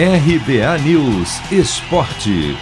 RBA News Esporte.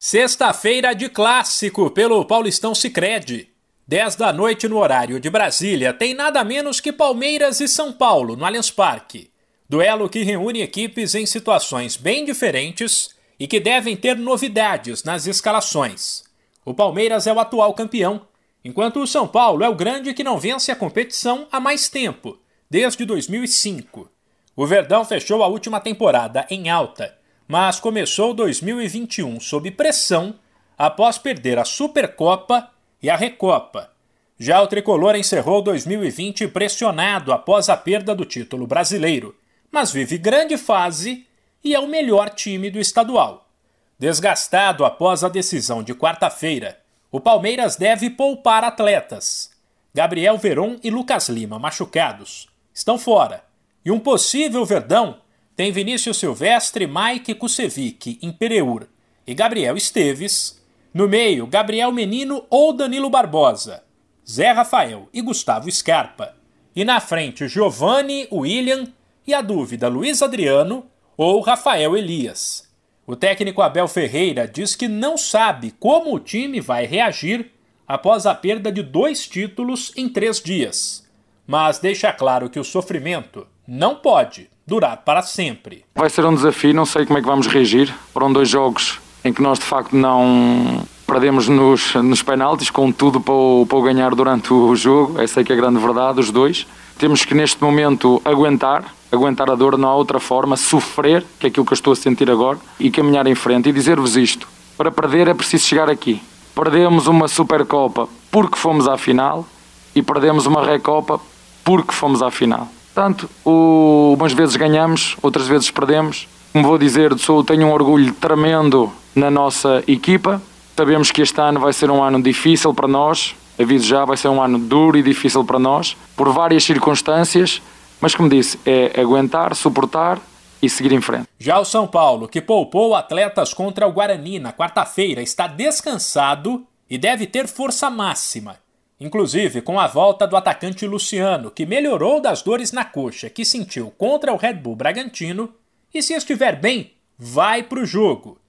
Sexta-feira de clássico pelo Paulistão Sicredi. 10 da noite no horário de Brasília, tem nada menos que Palmeiras e São Paulo no Allianz Parque. Duelo que reúne equipes em situações bem diferentes e que devem ter novidades nas escalações. O Palmeiras é o atual campeão, enquanto o São Paulo é o grande que não vence a competição há mais tempo, desde 2005. O Verdão fechou a última temporada em alta, mas começou 2021 sob pressão após perder a Supercopa e a Recopa. Já o tricolor encerrou 2020 pressionado após a perda do título brasileiro, mas vive grande fase e é o melhor time do estadual. Desgastado após a decisão de quarta-feira, o Palmeiras deve poupar atletas. Gabriel Veron e Lucas Lima, machucados, estão fora. E um possível Verdão tem Vinícius Silvestre, Mike Kusevic em Pereur e Gabriel Esteves. No meio, Gabriel Menino ou Danilo Barbosa, Zé Rafael e Gustavo Scarpa. E na frente, Giovanni, William e a dúvida Luiz Adriano ou Rafael Elias. O técnico Abel Ferreira diz que não sabe como o time vai reagir após a perda de dois títulos em três dias, mas deixa claro que o sofrimento não pode durar para sempre. Vai ser um desafio, não sei como é que vamos reagir. Foram dois jogos em que nós de facto não perdemos nos, nos penaltis, com tudo para o, para o ganhar durante o jogo. Essa é que é a grande verdade, os dois. Temos que neste momento aguentar, aguentar a dor, não há outra forma, sofrer, que é aquilo que eu estou a sentir agora, e caminhar em frente e dizer-vos isto. Para perder é preciso chegar aqui. Perdemos uma Supercopa porque fomos à final e perdemos uma Recopa porque fomos à final. Portanto, o, umas vezes ganhamos, outras vezes perdemos. Como vou dizer, sou, tenho um orgulho tremendo na nossa equipa. Sabemos que este ano vai ser um ano difícil para nós, aviso já, vai ser um ano duro e difícil para nós, por várias circunstâncias, mas como disse, é aguentar, suportar e seguir em frente. Já o São Paulo, que poupou atletas contra o Guarani na quarta-feira, está descansado e deve ter força máxima. Inclusive com a volta do atacante Luciano, que melhorou das dores na coxa que sentiu contra o Red Bull Bragantino, e se estiver bem, vai para o jogo.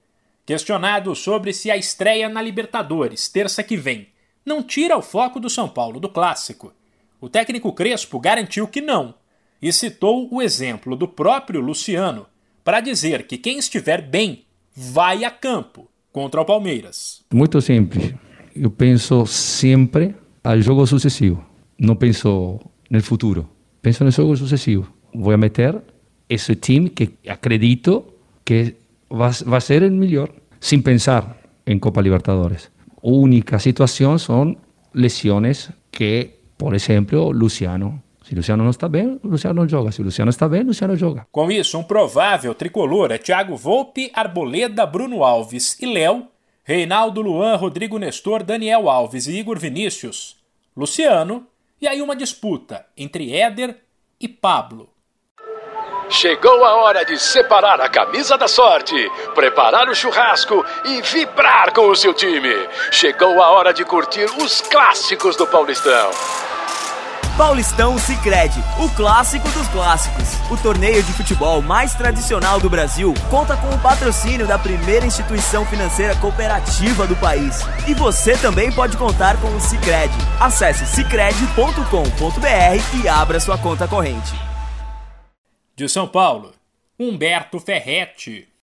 Questionado sobre se a estreia na Libertadores, terça que vem, não tira o foco do São Paulo do clássico. O técnico Crespo garantiu que não e citou o exemplo do próprio Luciano para dizer que quem estiver bem vai a campo contra o Palmeiras. Muito simples. Eu penso sempre ao jogo sucessivo. Não penso no futuro. Penso no jogo sucessivo. Vou meter esse time que acredito que vai ser o melhor, sem pensar em Copa Libertadores única situação são lesões que, por exemplo, Luciano. Se Luciano não está bem, Luciano não joga. Se Luciano está bem, Luciano joga. Com isso, um provável tricolor é Thiago Volpe, Arboleda, Bruno Alves e Léo, Reinaldo Luan, Rodrigo Nestor, Daniel Alves e Igor Vinícius, Luciano, e aí uma disputa entre Éder e Pablo. Chegou a hora de separar a camisa da sorte, preparar o churrasco e vibrar com o seu time. Chegou a hora de curtir os clássicos do Paulistão. Paulistão Sicredi, o clássico dos clássicos. O torneio de futebol mais tradicional do Brasil conta com o patrocínio da primeira instituição financeira cooperativa do país. E você também pode contar com o Sicredi. Acesse sicredi.com.br e abra sua conta corrente. De São Paulo, Humberto Ferretti.